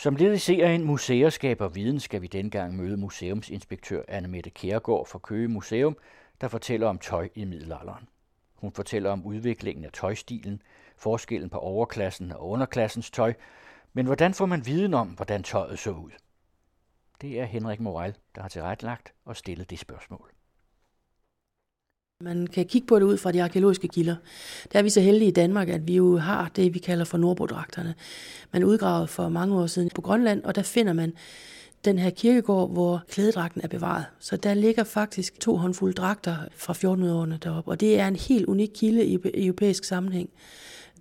Som led i serien Museer skaber viden, skal vi dengang møde museumsinspektør Anne Mette fra Køge Museum, der fortæller om tøj i middelalderen. Hun fortæller om udviklingen af tøjstilen, forskellen på overklassen og underklassens tøj, men hvordan får man viden om, hvordan tøjet så ud? Det er Henrik Morel, der har tilrettelagt og stillet det spørgsmål. Man kan kigge på det ud fra de arkeologiske kilder. Der er vi så heldige i Danmark, at vi jo har det, vi kalder for nordbodragterne. Man udgravede for mange år siden på Grønland, og der finder man den her kirkegård, hvor klædedragten er bevaret. Så der ligger faktisk to håndfulde dragter fra 1400-årene deroppe, og det er en helt unik kilde i europæisk sammenhæng.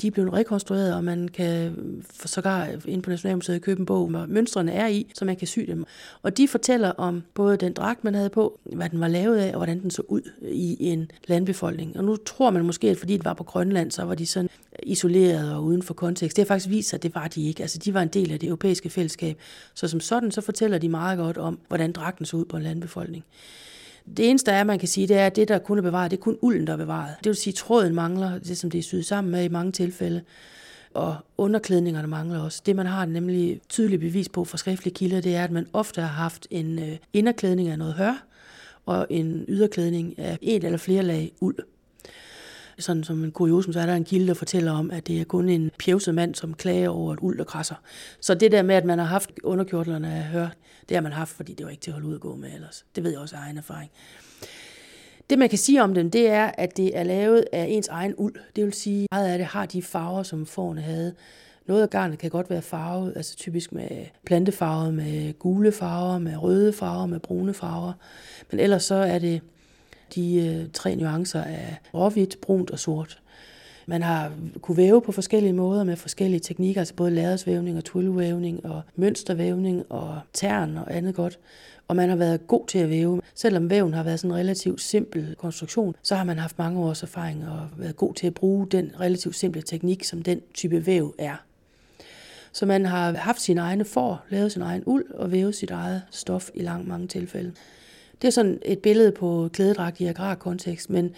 De er blevet rekonstrueret, og man kan øh, sågar ind på Nationalmuseet købe en bog, hvor mønstrene er i, så man kan sy dem. Og de fortæller om både den dragt, man havde på, hvad den var lavet af, og hvordan den så ud i en landbefolkning. Og nu tror man måske, at fordi det var på Grønland, så var de sådan isoleret og uden for kontekst. Det har faktisk vist sig, at det var de ikke. Altså, de var en del af det europæiske fællesskab. Så som sådan, så fortæller de meget godt om, hvordan dragten så ud på en landbefolkning. Det eneste er, man kan sige, det er, at det, der kun er bevaret, det er kun ulden, der er bevaret. Det vil sige, at tråden mangler, det som det er syet sammen med i mange tilfælde. Og underklædningerne mangler også. Det, man har nemlig tydeligt bevis på fra skriftlige kilder, det er, at man ofte har haft en øh, inderklædning af noget hør, og en yderklædning af et eller flere lag uld sådan som en kuriosum, så er der en kilde, der fortæller om, at det er kun en pjevset mand, som klager over et uld, der krasser. Så det der med, at man har haft underkjortlerne af hør, det har man haft, fordi det var ikke til at holde ud at gå med ellers. Det ved jeg også af egen erfaring. Det, man kan sige om den, det er, at det er lavet af ens egen uld. Det vil sige, at meget af det har de farver, som fårene havde. Noget af garnet kan godt være farvet, altså typisk med plantefarver, med gule farver, med røde farver, med brune farver. Men ellers så er det de øh, tre nuancer af råhvidt, brunt og sort. Man har kunne væve på forskellige måder med forskellige teknikker, altså både lærredsvævning og twillvævning og mønstervævning og tern og andet godt. Og man har været god til at væve. Selvom væven har været sådan en relativt simpel konstruktion, så har man haft mange års erfaring og været god til at bruge den relativt simple teknik, som den type væv er. Så man har haft sine egne for, lavet sin egen uld og vævet sit eget stof i langt mange tilfælde. Det er sådan et billede på klædedragt i agrarkontekst, men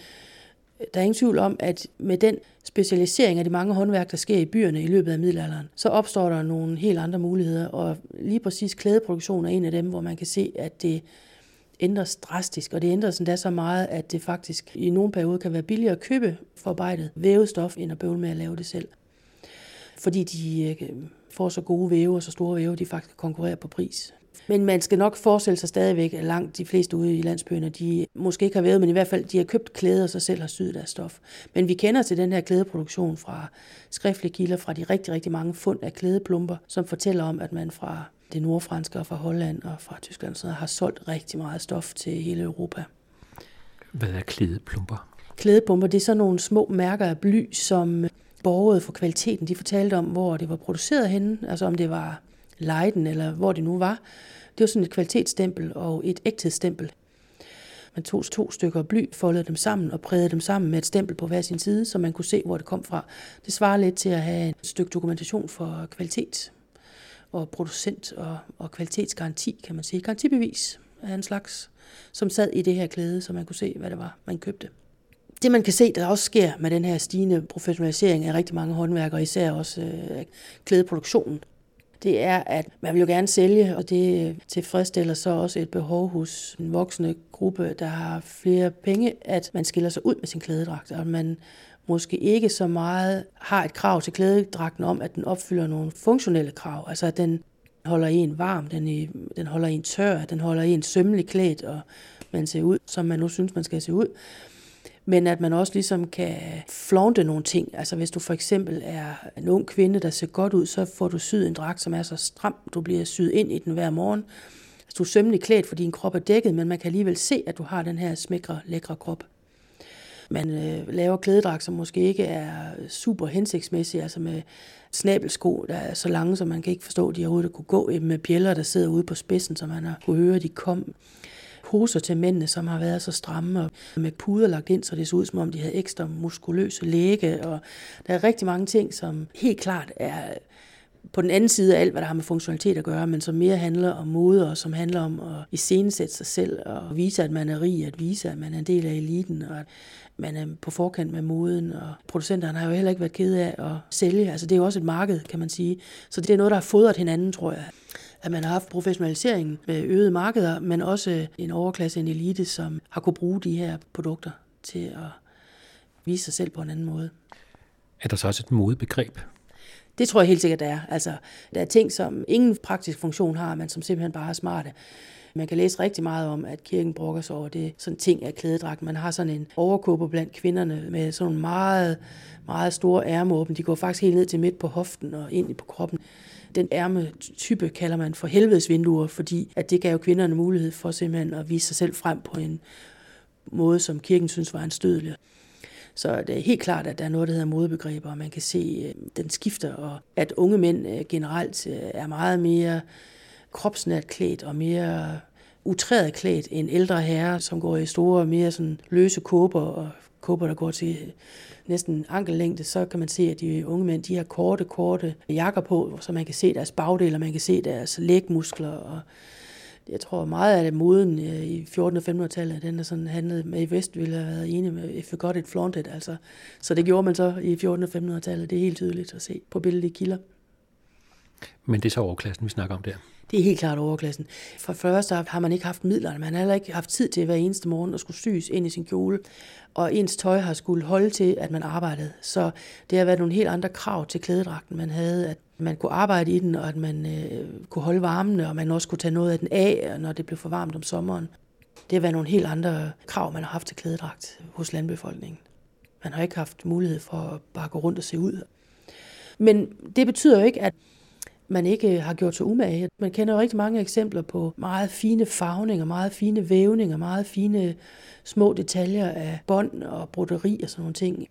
der er ingen tvivl om, at med den specialisering af de mange håndværk, der sker i byerne i løbet af middelalderen, så opstår der nogle helt andre muligheder, og lige præcis klædeproduktion er en af dem, hvor man kan se, at det ændres drastisk, og det ændres endda så meget, at det faktisk i nogle perioder kan være billigere at købe forarbejdet vævestof, end at bøvle med at lave det selv. Fordi de øh, får så gode væve og så store væve, de faktisk konkurrerer på pris. Men man skal nok forestille sig stadigvæk, at langt de fleste ude i landsbyerne, de måske ikke har været, men i hvert fald de har købt klæder og så selv har syet deres stof. Men vi kender til den her klædeproduktion fra skriftlige kilder, fra de rigtig, rigtig mange fund af klædeplumper, som fortæller om, at man fra det nordfranske og fra Holland og fra Tyskland så har solgt rigtig meget stof til hele Europa. Hvad er klædeplumper? Klædepumper, det er sådan nogle små mærker af bly, som borgede for kvaliteten. De fortalte om, hvor det var produceret henne, altså om det var Leiden, eller hvor det nu var. Det var sådan et kvalitetsstempel og et ægthedsstempel. Man tog to stykker bly, foldede dem sammen og prægede dem sammen med et stempel på hver sin side, så man kunne se, hvor det kom fra. Det svarer lidt til at have et stykke dokumentation for kvalitet og producent og, og kvalitetsgaranti, kan man sige. Garantibevis af en slags, som sad i det her klæde, så man kunne se, hvad det var, man købte. Det man kan se, der også sker med den her stigende professionalisering af rigtig mange håndværkere, især også øh, klædeproduktionen, det er, at man vil jo gerne sælge, og det tilfredsstiller så også et behov hos en voksende gruppe, der har flere penge, at man skiller sig ud med sin klædedragt, og man måske ikke så meget har et krav til klædedragten om, at den opfylder nogle funktionelle krav, altså at den holder en varm, den, i, den holder en tør, den holder en sømmelig klædt, og man ser ud, som man nu synes, man skal se ud men at man også ligesom kan flaunte nogle ting. Altså hvis du for eksempel er en ung kvinde, der ser godt ud, så får du syet en dragt, som er så stram, du bliver syet ind i den hver morgen. Altså, du er sømmelig klædt, for din krop er dækket, men man kan alligevel se, at du har den her smækre, lækre krop. Man øh, laver klædedragt, som måske ikke er super hensigtsmæssig, altså med snabelsko, der er så lange, så man kan ikke forstå, at de overhovedet kunne gå øh, med bjæller, der sidder ude på spidsen, så man har kunne høre, at de kom poser til mændene, som har været så stramme og med puder lagt ind, så det så ud som om, de havde ekstra muskuløse læge. Og der er rigtig mange ting, som helt klart er på den anden side af alt, hvad der har med funktionalitet at gøre, men som mere handler om mode, og som handler om at iscenesætte sig selv, og vise, at man er rig, at vise, at man er en del af eliten, og at man er på forkant med moden, og producenterne har jo heller ikke været kede af at sælge. Altså det er jo også et marked, kan man sige. Så det er noget, der har fodret hinanden, tror jeg. At man har haft professionaliseringen med øgede markeder, men også en overklasse, en elite, som har kunne bruge de her produkter til at vise sig selv på en anden måde. Er der så også et modebegreb? Det tror jeg helt sikkert, der er. Altså, der er ting, som ingen praktisk funktion har, men som simpelthen bare er smarte. Man kan læse rigtig meget om, at kirken brokker sig over det. Sådan ting af klædedragt. Man har sådan en overkåber blandt kvinderne med sådan meget, meget store ærmeåben. De går faktisk helt ned til midt på hoften og ind på kroppen. Den ærmetype kalder man for helvedesvinduer, fordi at det gav kvinderne mulighed for simpelthen at vise sig selv frem på en måde, som kirken synes var en stødelig. Så det er helt klart, at der er noget, der hedder modebegreber, og man kan se, at den skifter, og at unge mænd øh, generelt øh, er meget mere kropsnært klædt og mere utræret klædt en ældre herre, som går i store, mere sådan løse kåber og kåber, der går til næsten ankellængde, så kan man se, at de unge mænd, de har korte, korte jakker på, så man kan se deres bagdel, og man kan se deres lægmuskler. Og jeg tror meget af det moden øh, i 14. og 1500-tallet, den er sådan handlet med i vest, ville have været enig med If you got it, flaunted. Altså. Så det gjorde man så i 14. og 1500-tallet. Det er helt tydeligt at se på billedet i kilder. Men det er så overklassen, vi snakker om der. Det er helt klart overklassen. For først har man ikke haft midlerne. Man har heller ikke haft tid til hver eneste morgen at skulle syes ind i sin kjole. Og ens tøj har skulle holde til, at man arbejdede. Så det har været nogle helt andre krav til klædedragten, man havde. At man kunne arbejde i den, og at man øh, kunne holde varmen, og man også kunne tage noget af den af, når det blev for varmt om sommeren. Det har været nogle helt andre krav, man har haft til klædedragt hos landbefolkningen. Man har ikke haft mulighed for at bare gå rundt og se ud. Men det betyder jo ikke, at man ikke øh, har gjort sig umage. Man kender jo rigtig mange eksempler på meget fine farvninger, meget fine vævninger, meget fine øh, små detaljer af bånd og broderi og sådan nogle ting.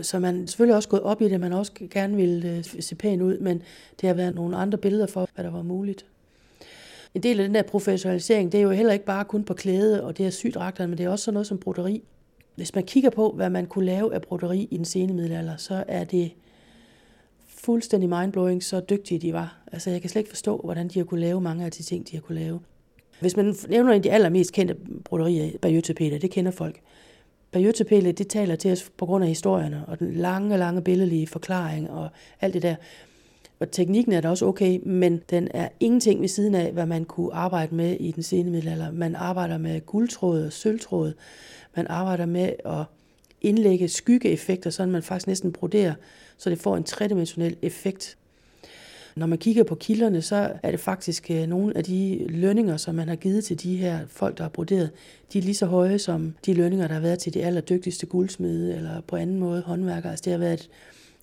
Så man selvfølgelig også gået op i det, man også gerne ville øh, se pæn ud, men det har været nogle andre billeder for, hvad der var muligt. En del af den der professionalisering, det er jo heller ikke bare kun på klæde og det her sygdragterne, men det er også sådan noget som broderi. Hvis man kigger på, hvad man kunne lave af broderi i den sene middelalder, så er det fuldstændig mindblowing, så dygtige de var. Altså, jeg kan slet ikke forstå, hvordan de har kunne lave mange af de ting, de har kunne lave. Hvis man nævner en af de allermest kendte broderier, Bayeux det kender folk. Bayeux det taler til os på grund af historierne, og den lange, lange billedlige forklaring, og alt det der. Og teknikken er da også okay, men den er ingenting ved siden af, hvad man kunne arbejde med i den sene middelalder. Man arbejder med guldtråd og sølvtråd. Man arbejder med at indlægge skyggeeffekter, så man faktisk næsten broderer så det får en tredimensionel effekt. Når man kigger på kilderne, så er det faktisk øh, nogle af de lønninger, som man har givet til de her folk, der har broderet, de er lige så høje som de lønninger, der har været til de allerdygtigste guldsmede eller på anden måde håndværkere. Altså det har været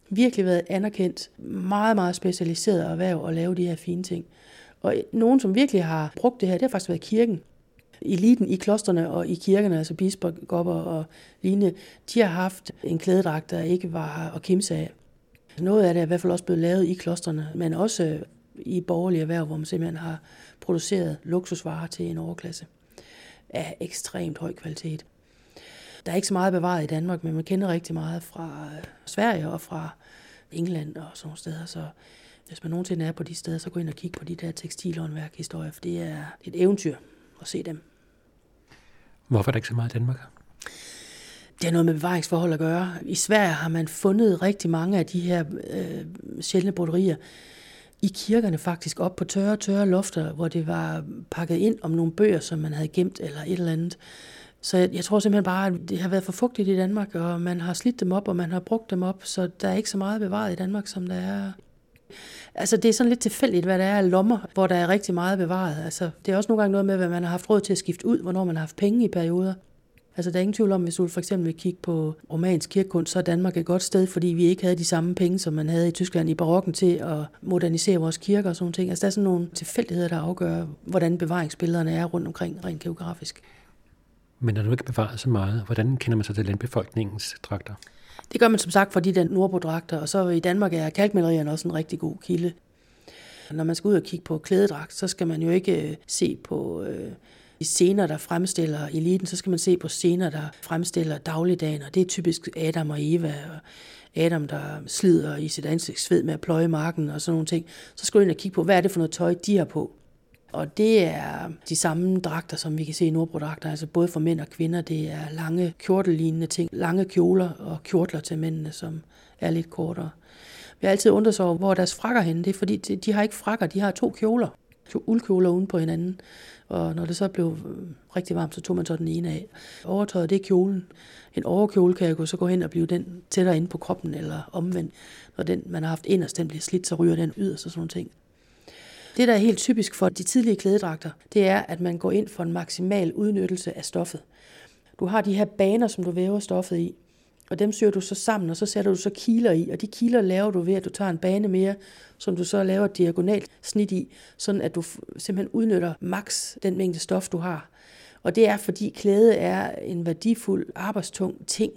virkelig været anerkendt, meget, meget specialiseret erhverv at lave de her fine ting. Og nogen, som virkelig har brugt det her, det har faktisk været kirken. Eliten i klosterne og i kirkerne, altså biskopper og lignende, de har haft en klædedragt, der ikke var at kimse af. Noget af det er i hvert fald også blevet lavet i klosterne, men også i borgerlige erhverv, hvor man simpelthen har produceret luksusvarer til en overklasse af ekstremt høj kvalitet. Der er ikke så meget bevaret i Danmark, men man kender rigtig meget fra øh, Sverige og fra England og sådan nogle steder. Så hvis man nogensinde er på de steder, så gå ind og kig på de der tekstilhåndværkhistorier, for det er et eventyr at se dem. Hvorfor er der ikke så meget i Danmark? Det har noget med bevaringsforhold at gøre. I Sverige har man fundet rigtig mange af de her øh, sjældne broderier i kirkerne faktisk op på tørre, tørre lofter, hvor det var pakket ind om nogle bøger, som man havde gemt eller et eller andet. Så jeg, jeg tror simpelthen bare, at det har været for fugtigt i Danmark, og man har slidt dem op, og man har brugt dem op, så der er ikke så meget bevaret i Danmark, som der er. Altså det er sådan lidt tilfældigt, hvad der er af lommer, hvor der er rigtig meget bevaret. Altså, det er også nogle gange noget med, hvad man har haft råd til at skifte ud, hvornår man har haft penge i perioder. Altså, der er ingen tvivl om, hvis du for eksempel vil kigge på romansk kirkekunst, så er Danmark et godt sted, fordi vi ikke havde de samme penge, som man havde i Tyskland i barokken til at modernisere vores kirker og sådan ting. Altså, der er sådan nogle tilfældigheder, der afgør, hvordan bevaringsbillederne er rundt omkring, rent geografisk. Men når du ikke bevaret så meget, hvordan kender man så til landbefolkningens dragter? Det gør man som sagt for de der nordbodragter, og så i Danmark er kalkmalerierne også en rigtig god kilde. Når man skal ud og kigge på klædedragt, så skal man jo ikke øh, se på øh, scener, der fremstiller eliten, så skal man se på scener, der fremstiller dagligdagen, og det er typisk Adam og Eva, og Adam, der slider i sit ansigt sved med at pløje marken og sådan nogle ting. Så skal du ind og kigge på, hvad er det for noget tøj, de har på. Og det er de samme dragter, som vi kan se i nordbrodragter, altså både for mænd og kvinder. Det er lange kjortellignende ting, lange kjoler og kjortler til mændene, som er lidt kortere. Vi har altid undret sig over, hvor deres frakker henne. Det er fordi, de har ikke frakker, de har to kjoler. To uldkjoler uden på hinanden. Og når det så blev øh, rigtig varmt, så tog man så den ene af. Overtøjet, det er kjolen. En overkjole kan jo så gå hen og blive den tættere inde på kroppen, eller omvendt. Når den, man har haft inderst, den bliver slidt, så ryger den yderst og sådan nogle ting. Det, der er helt typisk for de tidlige klædedragter, det er, at man går ind for en maksimal udnyttelse af stoffet. Du har de her baner, som du væver stoffet i, og dem syr du så sammen, og så sætter du så kiler i, og de kiler laver du ved, at du tager en bane mere, som du så laver et diagonalt snit i, sådan at du simpelthen udnytter maks den mængde stof, du har. Og det er, fordi klæde er en værdifuld, arbejdstung ting.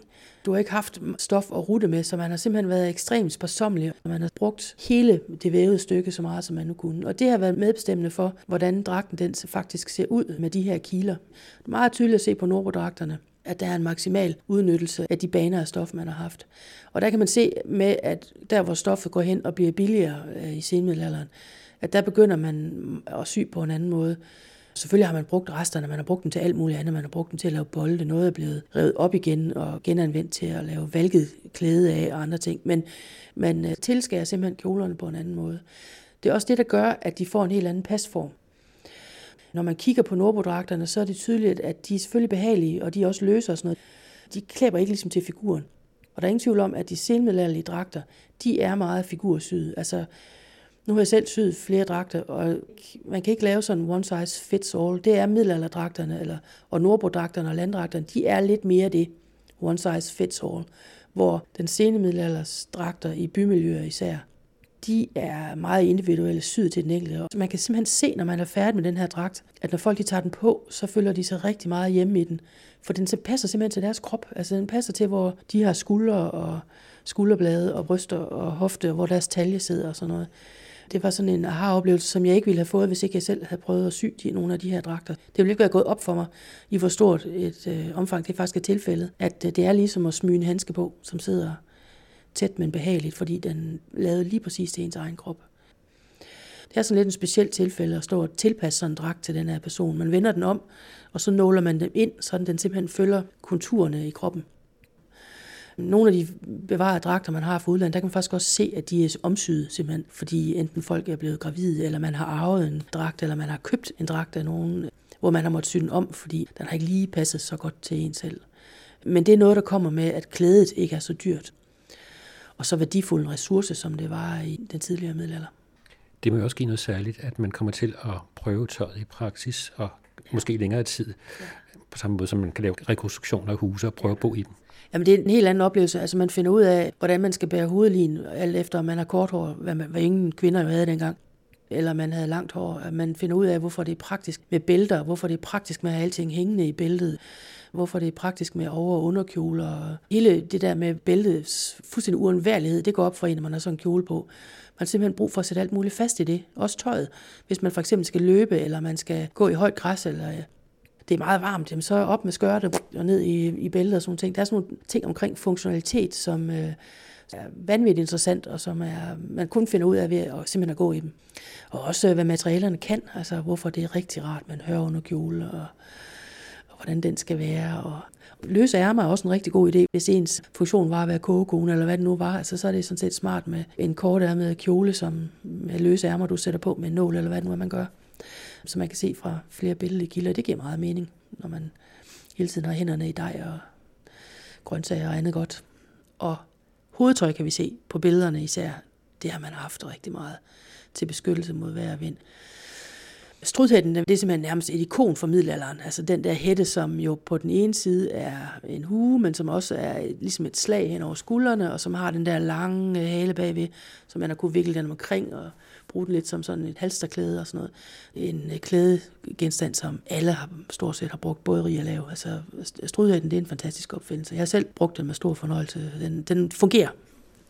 Du har ikke haft stof at rute med, så man har simpelthen været ekstremt sparsomlig. Man har brugt hele det vævede stykke så meget, som man nu kunne. Og det har været medbestemmende for, hvordan dragten den faktisk ser ud med de her kiler. Det er meget tydeligt at se på nordbodragterne at der er en maksimal udnyttelse af de baner af stof, man har haft. Og der kan man se med, at der hvor stoffet går hen og bliver billigere øh, i senmiddelalderen, at der begynder man at sy på en anden måde. Selvfølgelig har man brugt resterne, man har brugt dem til alt muligt andet, man har brugt dem til at lave bolde, noget er blevet revet op igen og genanvendt til at lave valget klæde af og andre ting, men man øh, tilskærer simpelthen kjolerne på en anden måde. Det er også det, der gør, at de får en helt anden pasform. Når man kigger på nordbodragterne, så er det tydeligt, at de er selvfølgelig behagelige, og de er også løse og sådan noget. De klæber ikke ligesom til figuren. Og der er ingen tvivl om, at de senmiddelalderlige dragter, de er meget figursyde. Altså, nu har jeg selv syet flere dragter, og man kan ikke lave sådan one size fits all. Det er middelalderdragterne, eller, og nordbodragterne og landdragterne, de er lidt mere det, one size fits all. Hvor den sene middelalders dragter i bymiljøer især, de er meget individuelle syet til den enkelte. Så man kan simpelthen se, når man er færdig med den her dragt, at når folk de tager den på, så føler de sig rigtig meget hjemme i den. For den passer simpelthen til deres krop. Altså den passer til, hvor de har skuldre og skulderblade og bryster og hofte, og hvor deres talje sidder og sådan noget. Det var sådan en aha-oplevelse, som jeg ikke ville have fået, hvis ikke jeg selv havde prøvet at sy de, nogle af de her dragter. Det ville ikke være gået op for mig, i hvor stort et øh, omfang det faktisk er tilfældet, at øh, det er ligesom at smyge en handske på, som sidder tæt, men behageligt, fordi den lavede lige præcis til ens egen krop. Det er sådan lidt en speciel tilfælde at stå og tilpasse sådan en dragt til den her person. Man vender den om, og så nåler man den ind, så den simpelthen følger konturerne i kroppen. Nogle af de bevarede dragter, man har fra udlandet, der kan man faktisk også se, at de er omsyet, simpelthen, fordi enten folk er blevet gravide, eller man har arvet en dragt, eller man har købt en dragt af nogen, hvor man har måttet sy den om, fordi den har ikke lige passet så godt til en selv. Men det er noget, der kommer med, at klædet ikke er så dyrt og så værdifuld en ressource, som det var i den tidligere middelalder. Det må jo også give noget særligt, at man kommer til at prøve tøjet i praksis, og måske længere tid, på samme måde som man kan lave rekonstruktioner af huse og prøve at bo i dem. Jamen, det er en helt anden oplevelse. Altså, man finder ud af, hvordan man skal bære hovedlin, alt efter om man har kort hår, hvad, hvad ingen kvinder jo havde dengang eller man havde langt hår. Man finder ud af, hvorfor det er praktisk med bælter, hvorfor det er praktisk med at have alting hængende i bæltet hvorfor det er praktisk med over- og underkjoler. Hele det der med bæltets fuldstændig uundværlighed, det går op for en, når man har sådan en kjole på. Man har simpelthen brug for at sætte alt muligt fast i det, også tøjet. Hvis man for eksempel skal løbe, eller man skal gå i højt græs, eller øh, det er meget varmt, jamen så op med skørtet og ned i, i bæltet og sådan nogle ting. Der er sådan nogle ting omkring funktionalitet, som øh, er vanvittigt interessant, og som er, man kun finder ud af ved at simpelthen at gå i dem. Og også øh, hvad materialerne kan, altså hvorfor det er rigtig rart man hører under kjole, og hvordan den skal være. Og løse ærmer er også en rigtig god idé, hvis ens funktion var at være kogekone, eller hvad det nu var. Altså, så er det sådan set smart med en kort ærmet kjole, som med løse ærmer, du sætter på med en nål, eller hvad det nu er, man gør. Så man kan se fra flere billede kilder. Det giver meget mening, når man hele tiden har hænderne i dej og grøntsager og andet godt. Og hovedtøj kan vi se på billederne især. Det har man haft rigtig meget til beskyttelse mod vejr og vind. Strudhætten, det er simpelthen nærmest et ikon for middelalderen. Altså den der hætte, som jo på den ene side er en hue, men som også er ligesom et slag hen over skuldrene, og som har den der lange hale bagved, som man har kunne vikle den omkring og bruge den lidt som sådan et halsterklæde og sådan noget. En øh, klædegenstand, som alle har, stort set har brugt, både rig og lav. Altså strudhætten, det er en fantastisk opfindelse. Jeg har selv brugt den med stor fornøjelse. Den, den fungerer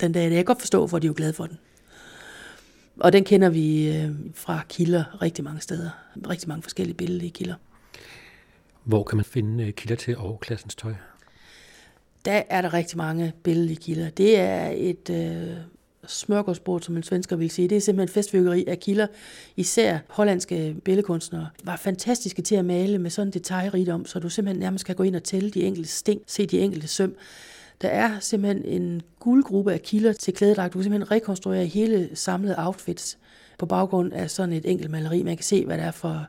den dag. Jeg kan godt forstå, hvor de er jo glade for den. Og den kender vi øh, fra kilder rigtig mange steder. Rigtig mange forskellige billeder i kilder. Hvor kan man finde øh, kilder til overklassens tøj? Der er der rigtig mange billedlige kilder. Det er et øh, smørgårdsbrud, som en svensker vil sige. Det er simpelthen festfyggeri af kilder. Især hollandske billedkunstnere var fantastiske til at male med sådan detaljrigdom, så du simpelthen nærmest kan gå ind og tælle de enkelte sting, se de enkelte søm. Der er simpelthen en guldgruppe af kilder til klædedragt. Du kan simpelthen rekonstruere hele samlede outfits på baggrund af sådan et enkelt maleri. Man kan se, hvad det er for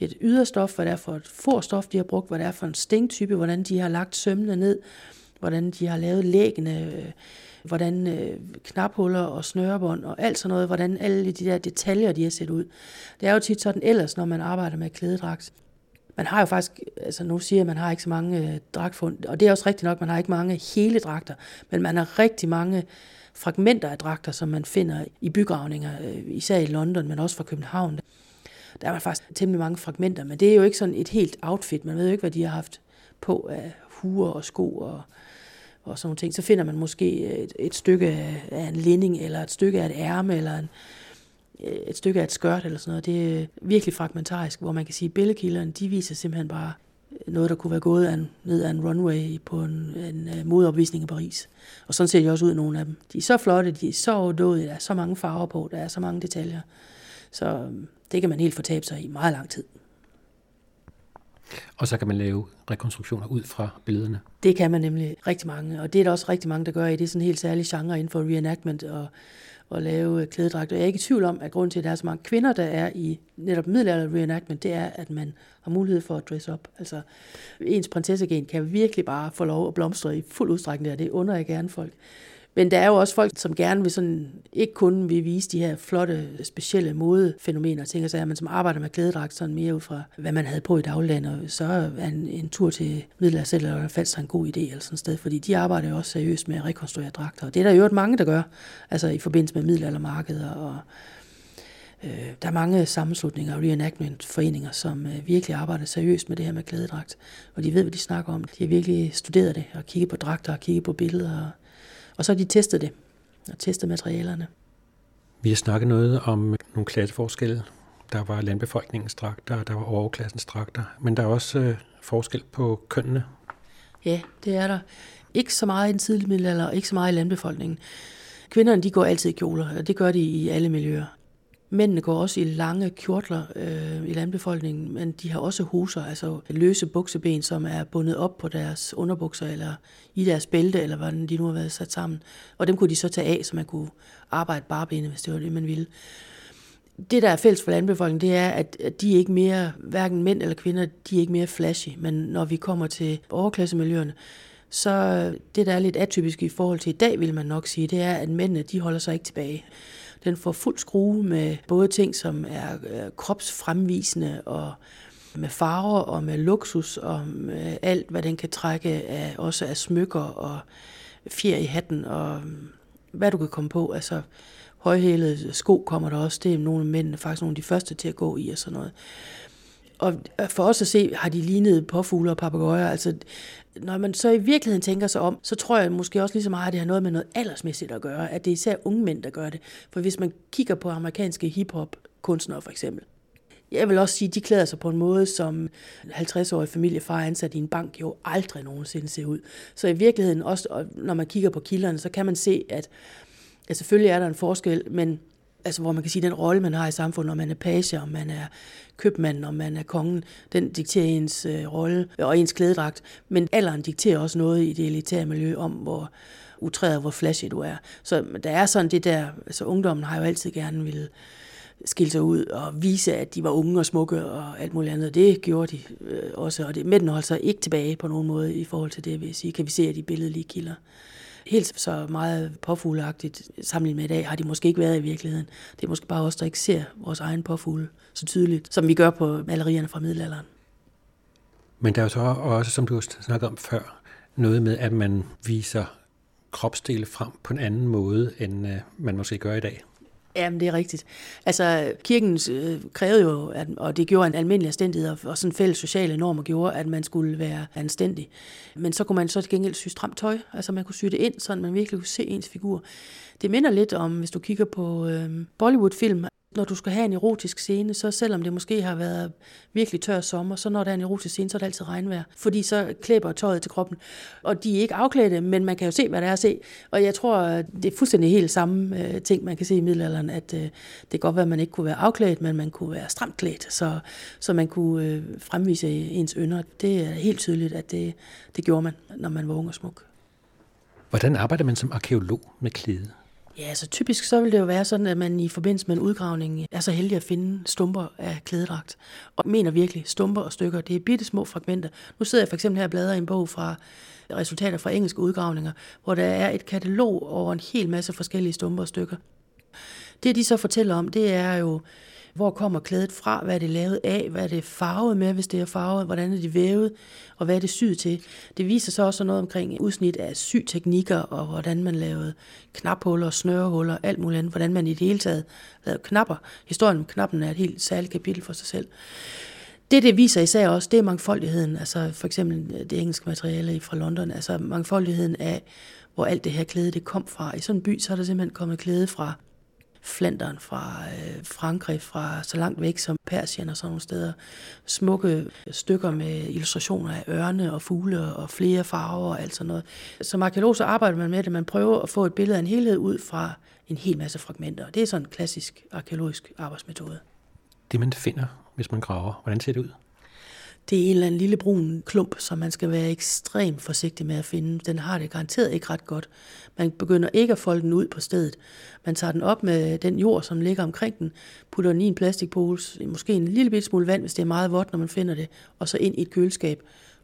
et yderstof, hvad det er for et forstof, de har brugt, hvad det er for en stingtype, hvordan de har lagt sømmene ned, hvordan de har lavet læggene, øh, hvordan øh, knaphuller og snørebånd og alt sådan noget, hvordan alle de der detaljer, de har set ud. Det er jo tit sådan ellers, når man arbejder med klædedragt. Man har jo faktisk, altså nu siger at man har ikke så mange øh, dragtfund, og det er også rigtigt nok, man har ikke mange hele dragter, men man har rigtig mange fragmenter af dragter, som man finder i bygravninger, øh, især i London, men også fra København. Der er man faktisk temmelig mange fragmenter, men det er jo ikke sådan et helt outfit. Man ved jo ikke, hvad de har haft på af huer og sko og, og sådan nogle ting. Så finder man måske et, et stykke af en linding, eller et stykke af et ærme, eller en, et stykke af et skørt, eller sådan noget. Det er virkelig fragmentarisk, hvor man kan sige, at billedkilderne, de viser simpelthen bare noget, der kunne være gået an, ned ad en runway på en, en uh, modeopvisning i Paris. Og sådan ser de også ud, nogle af dem. De er så flotte, de er så overdådige, der er så mange farver på, der er så mange detaljer. Så øhm, det kan man helt fortabe sig i meget lang tid. Og så kan man lave rekonstruktioner ud fra billederne. Det kan man nemlig rigtig mange, og det er der også rigtig mange, der gør i. Det er sådan en helt særlig genre inden for reenactment og, og lave øh, klædedragter. Jeg er ikke i tvivl om, at grund til, at der er så mange kvinder, der er i netop middelalder reenactment, det er, at man har mulighed for at dress op. Altså, ens prinsessegen kan virkelig bare få lov at blomstre i fuld udstrækning der. Det under jeg gerne folk. Men der er jo også folk, som gerne vil sådan, ikke kun vil vise de her flotte, specielle modefænomener, tænker sig, man som arbejder med klædedragt sådan mere ud fra, hvad man havde på i dagligdagen, og så er en, en tur til Middelalder eller faldt en god idé eller sådan et sted, fordi de arbejder jo også seriøst med at rekonstruere dragter, og det er der jo mange, der gør, altså i forbindelse med middelaldermarkeder og øh, der er mange sammenslutninger og reenactment-foreninger, som øh, virkelig arbejder seriøst med det her med klædedragt, og de ved, hvad de snakker om. De har virkelig studeret det og kigget på dragter og kigget på billeder og og så har de testet det, og testet materialerne. Vi har snakket noget om nogle klasseforskelle. Der var landbefolkningens dragter, der var overklassens dragter, men der er også øh, forskel på kønnene. Ja, det er der. Ikke så meget i den tidlige middelalder, og ikke så meget i landbefolkningen. Kvinderne de går altid i kjoler, og det gør de i alle miljøer. Mændene går også i lange kjortler øh, i landbefolkningen, men de har også hoser, altså løse bukseben, som er bundet op på deres underbukser eller i deres bælte, eller hvordan de nu har været sat sammen. Og dem kunne de så tage af, så man kunne arbejde barbenet, hvis det var det, man ville. Det, der er fælles for landbefolkningen, det er, at de er ikke mere, hverken mænd eller kvinder, de er ikke mere flashy. Men når vi kommer til overklassemiljøerne, så det, der er lidt atypisk i forhold til i dag, vil man nok sige, det er, at mændene, de holder sig ikke tilbage. Den får fuld skrue med både ting, som er øh, kropsfremvisende og med farver og med luksus og med alt, hvad den kan trække af, også af smykker og fjer i hatten og mm, hvad du kan komme på. Altså højhælede sko kommer der også. Det er nogle af mændene faktisk nogle af de første til at gå i og sådan noget. Og øh, for os at se, har de lignet påfugle og papegøjer. Altså, når man så i virkeligheden tænker sig om, så tror jeg måske også lige så meget, at det har noget med noget aldersmæssigt at gøre, at det er især unge mænd, der gør det. For hvis man kigger på amerikanske hiphop kunstnere for eksempel, jeg vil også sige, at de klæder sig på en måde, som 50-årig familiefar ansat i en bank jo aldrig nogensinde ser ud. Så i virkeligheden, også når man kigger på kilderne, så kan man se, at, at selvfølgelig er der en forskel, men altså hvor man kan sige, den rolle, man har i samfundet, om man er page, om man er købmand, om man er kongen, den dikterer ens øh, rolle øh, og ens klædedragt. Men alderen dikterer også noget i det elitære miljø om, hvor utræret, hvor flashy du er. Så der er sådan det der, altså ungdommen har jo altid gerne ville skille sig ud og vise, at de var unge og smukke og alt muligt andet. Det gjorde de øh, også, og det, mændene holdt sig ikke tilbage på nogen måde i forhold til det, vil jeg sige, kan vi se at de billedlige kilder helt så meget påfugleagtigt sammenlignet med i dag, har de måske ikke været i virkeligheden. Det er måske bare os, der ikke ser vores egen påfugle så tydeligt, som vi gør på malerierne fra middelalderen. Men der er jo så også, som du snakkede om før, noget med, at man viser kropsdele frem på en anden måde, end øh, man måske gør i dag. Jamen, det er rigtigt. Altså, kirken øh, krævede jo, at, og det gjorde en almindelig anstændighed, og, og sådan fælles sociale normer gjorde, at man skulle være anstændig. Men så kunne man så til gengæld sy stramt tøj, altså man kunne sy det ind, så man virkelig kunne se ens figur. Det minder lidt om, hvis du kigger på øh, Bollywood-film, når du skal have en erotisk scene, så selvom det måske har været virkelig tør sommer, så når der er en erotisk scene, så er det altid regnvejr. Fordi så klæber tøjet til kroppen. Og de er ikke afklædte, men man kan jo se, hvad der er at se. Og jeg tror, det er fuldstændig helt samme øh, ting, man kan se i middelalderen, at øh, det kan godt være, at man ikke kunne være afklædt, men man kunne være stramt klædt, så, så man kunne øh, fremvise ens ynder. Det er helt tydeligt, at det, det gjorde man, når man var ung og smuk. Hvordan arbejder man som arkeolog med klæde? Ja, altså typisk så vil det jo være sådan, at man i forbindelse med en udgravning er så heldig at finde stumper af klædedragt. Og mener virkelig, stumper og stykker, det er bitte små fragmenter. Nu sidder jeg for eksempel her og bladrer i en bog fra resultater fra engelske udgravninger, hvor der er et katalog over en hel masse forskellige stumper og stykker. Det de så fortæller om, det er jo hvor kommer klædet fra? Hvad er det lavet af? Hvad er det farvet med, hvis det er farvet? Hvordan er det vævet? Og hvad er det syet til? Det viser så også noget omkring udsnit af syteknikker, og hvordan man lavede knaphuller, snørehuller, alt muligt andet. Hvordan man i det hele taget lavede knapper. Historien om knappen er et helt særligt kapitel for sig selv. Det, det viser især også, det er mangfoldigheden. Altså for eksempel øh, det engelske materiale fra London. Altså mangfoldigheden af, hvor alt det her klæde det kom fra. I sådan en by, så er der simpelthen kommet klæde fra Flandern, fra øh, Frankrig, fra så langt væk som Persien og sådan nogle steder. Smukke stykker med illustrationer af ørne og fugle og flere farver og alt sådan noget. Som arkeolog så arbejder man med det, man prøver at få et billede af en helhed ud fra en hel masse fragmenter. Det er sådan en klassisk arkeologisk arbejdsmetode. Det man finder, hvis man graver, hvordan ser det ud? Det er en eller anden lille brun klump, som man skal være ekstremt forsigtig med at finde. Den har det garanteret ikke ret godt. Man begynder ikke at folde den ud på stedet. Man tager den op med den jord, som ligger omkring den, putter den i en plastikpose, måske en lille smule vand, hvis det er meget vådt, når man finder det, og så ind i et køleskab.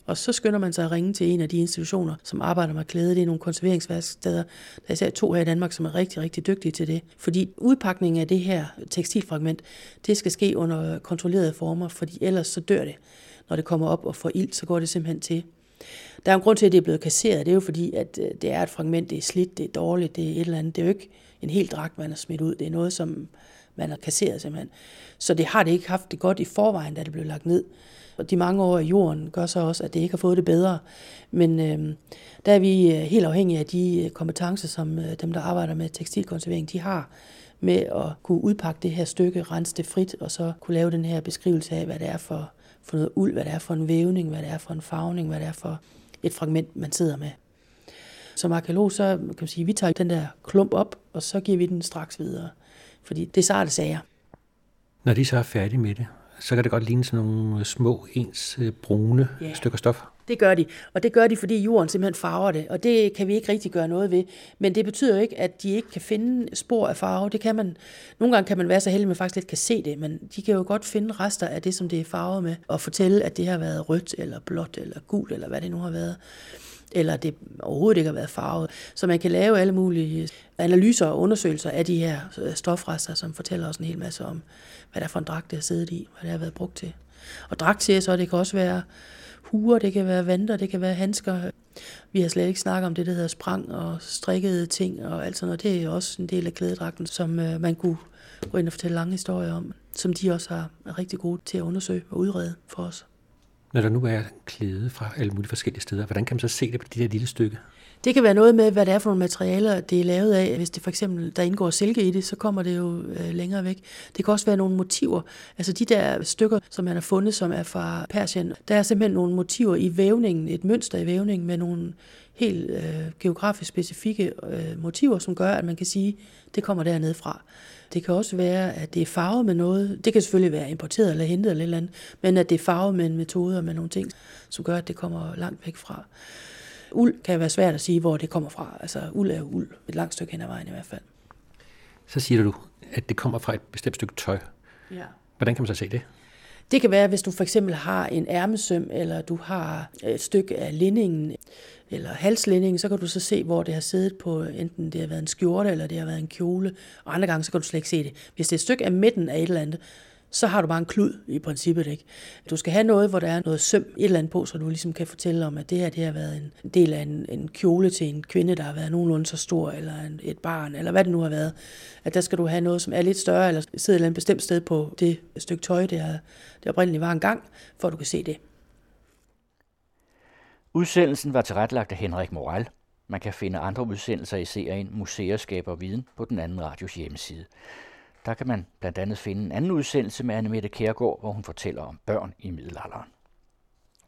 Og så skynder man sig at ringe til en af de institutioner, som arbejder med klæde. Det er nogle konserveringsværksteder. Der er især to her i Danmark, som er rigtig, rigtig dygtige til det. Fordi udpakningen af det her tekstilfragment, det skal ske under kontrollerede former, fordi ellers så dør det når det kommer op og får ild, så går det simpelthen til. Der er en grund til, at det er blevet kasseret. Det er jo fordi, at øh, det er et fragment, det er slidt, det er dårligt, det er et eller andet. Det er jo ikke en helt dragt, man har smidt ud. Det er noget, som man har kasseret simpelthen. Så det har det ikke haft det godt i forvejen, da det blev lagt ned. Og de mange år i jorden gør så også, at det ikke har fået det bedre. Men øh, der er vi øh, helt afhængige af de øh, kompetencer, som øh, dem, der arbejder med tekstilkonservering, de har med at kunne udpakke det her stykke, rense det frit, og så kunne lave den her beskrivelse af, hvad det er for for noget uld, hvad det er for en vævning, hvad det er for en farvning, hvad det er for et fragment, man sidder med. Som arkeolog, så kan man sige, vi tager den der klump op, og så giver vi den straks videre. Fordi det er sarte sager. Når de så er færdige med det, så kan det godt ligne sådan nogle små, ens øh, brune yeah. stykker stof. Det gør de, og det gør de, fordi jorden simpelthen farver det, og det kan vi ikke rigtig gøre noget ved. Men det betyder jo ikke, at de ikke kan finde spor af farve. Det kan man, nogle gange kan man være så heldig, at man faktisk lidt kan se det, men de kan jo godt finde rester af det, som det er farvet med, og fortælle, at det har været rødt, eller blåt, eller gult, eller hvad det nu har været eller det overhovedet ikke har været farvet. Så man kan lave alle mulige analyser og undersøgelser af de her øh, stofrester, som fortæller os en hel masse om, hvad der er for en dragt, det har siddet i, hvad det har været brugt til. Og dragt siger så, det kan også være huer, det kan være vanter, det kan være handsker. Vi har slet ikke snakket om det, der hedder sprang og strikkede ting og alt sådan noget. Det er også en del af klædedragten, som øh, man kunne gå ind og fortælle lange historier om, som de også har, er rigtig gode til at undersøge og udrede for os. Når der nu er klæde fra alle mulige forskellige steder, hvordan kan man så se det på det der lille stykke? Det kan være noget med, hvad det er for nogle materialer, det er lavet af. Hvis det for eksempel, der indgår silke i det, så kommer det jo øh, længere væk. Det kan også være nogle motiver. Altså de der stykker, som man har fundet, som er fra Persien, der er simpelthen nogle motiver i vævningen, et mønster i vævningen med nogle helt øh, geografisk specifikke øh, motiver, som gør, at man kan sige, det kommer dernede fra. Det kan også være, at det er farvet med noget. Det kan selvfølgelig være importeret eller hentet eller et eller andet, men at det er farvet med en metode og med nogle ting, som gør, at det kommer langt væk fra. Uld kan være svært at sige, hvor det kommer fra. Altså uld er jo uld, et langt stykke hen ad vejen i hvert fald. Så siger du, at det kommer fra et bestemt stykke tøj. Ja. Hvordan kan man så se det? Det kan være, hvis du for eksempel har en ærmesøm, eller du har et stykke af lindingen, eller halslindingen, så kan du så se, hvor det har siddet på, enten det har været en skjorte, eller det har været en kjole, og andre gange, så kan du slet ikke se det. Hvis det er et stykke af midten af et eller andet, så har du bare en klud i princippet. Ikke? Du skal have noget, hvor der er noget søm et eller andet på, så du ligesom kan fortælle om, at det her det har været en del af en, en kjole til en kvinde, der har været nogenlunde så stor, eller en, et barn, eller hvad det nu har været. At der skal du have noget, som er lidt større, eller sidder et eller andet bestemt sted på det stykke tøj, det, der det oprindeligt var engang, for at du kan se det. Udsendelsen var tilrettelagt af Henrik Moral. Man kan finde andre udsendelser i serien Museer skaber viden på den anden radios hjemmeside. Der kan man blandt andet finde en anden udsendelse med Annemette Kærgaard, hvor hun fortæller om børn i middelalderen.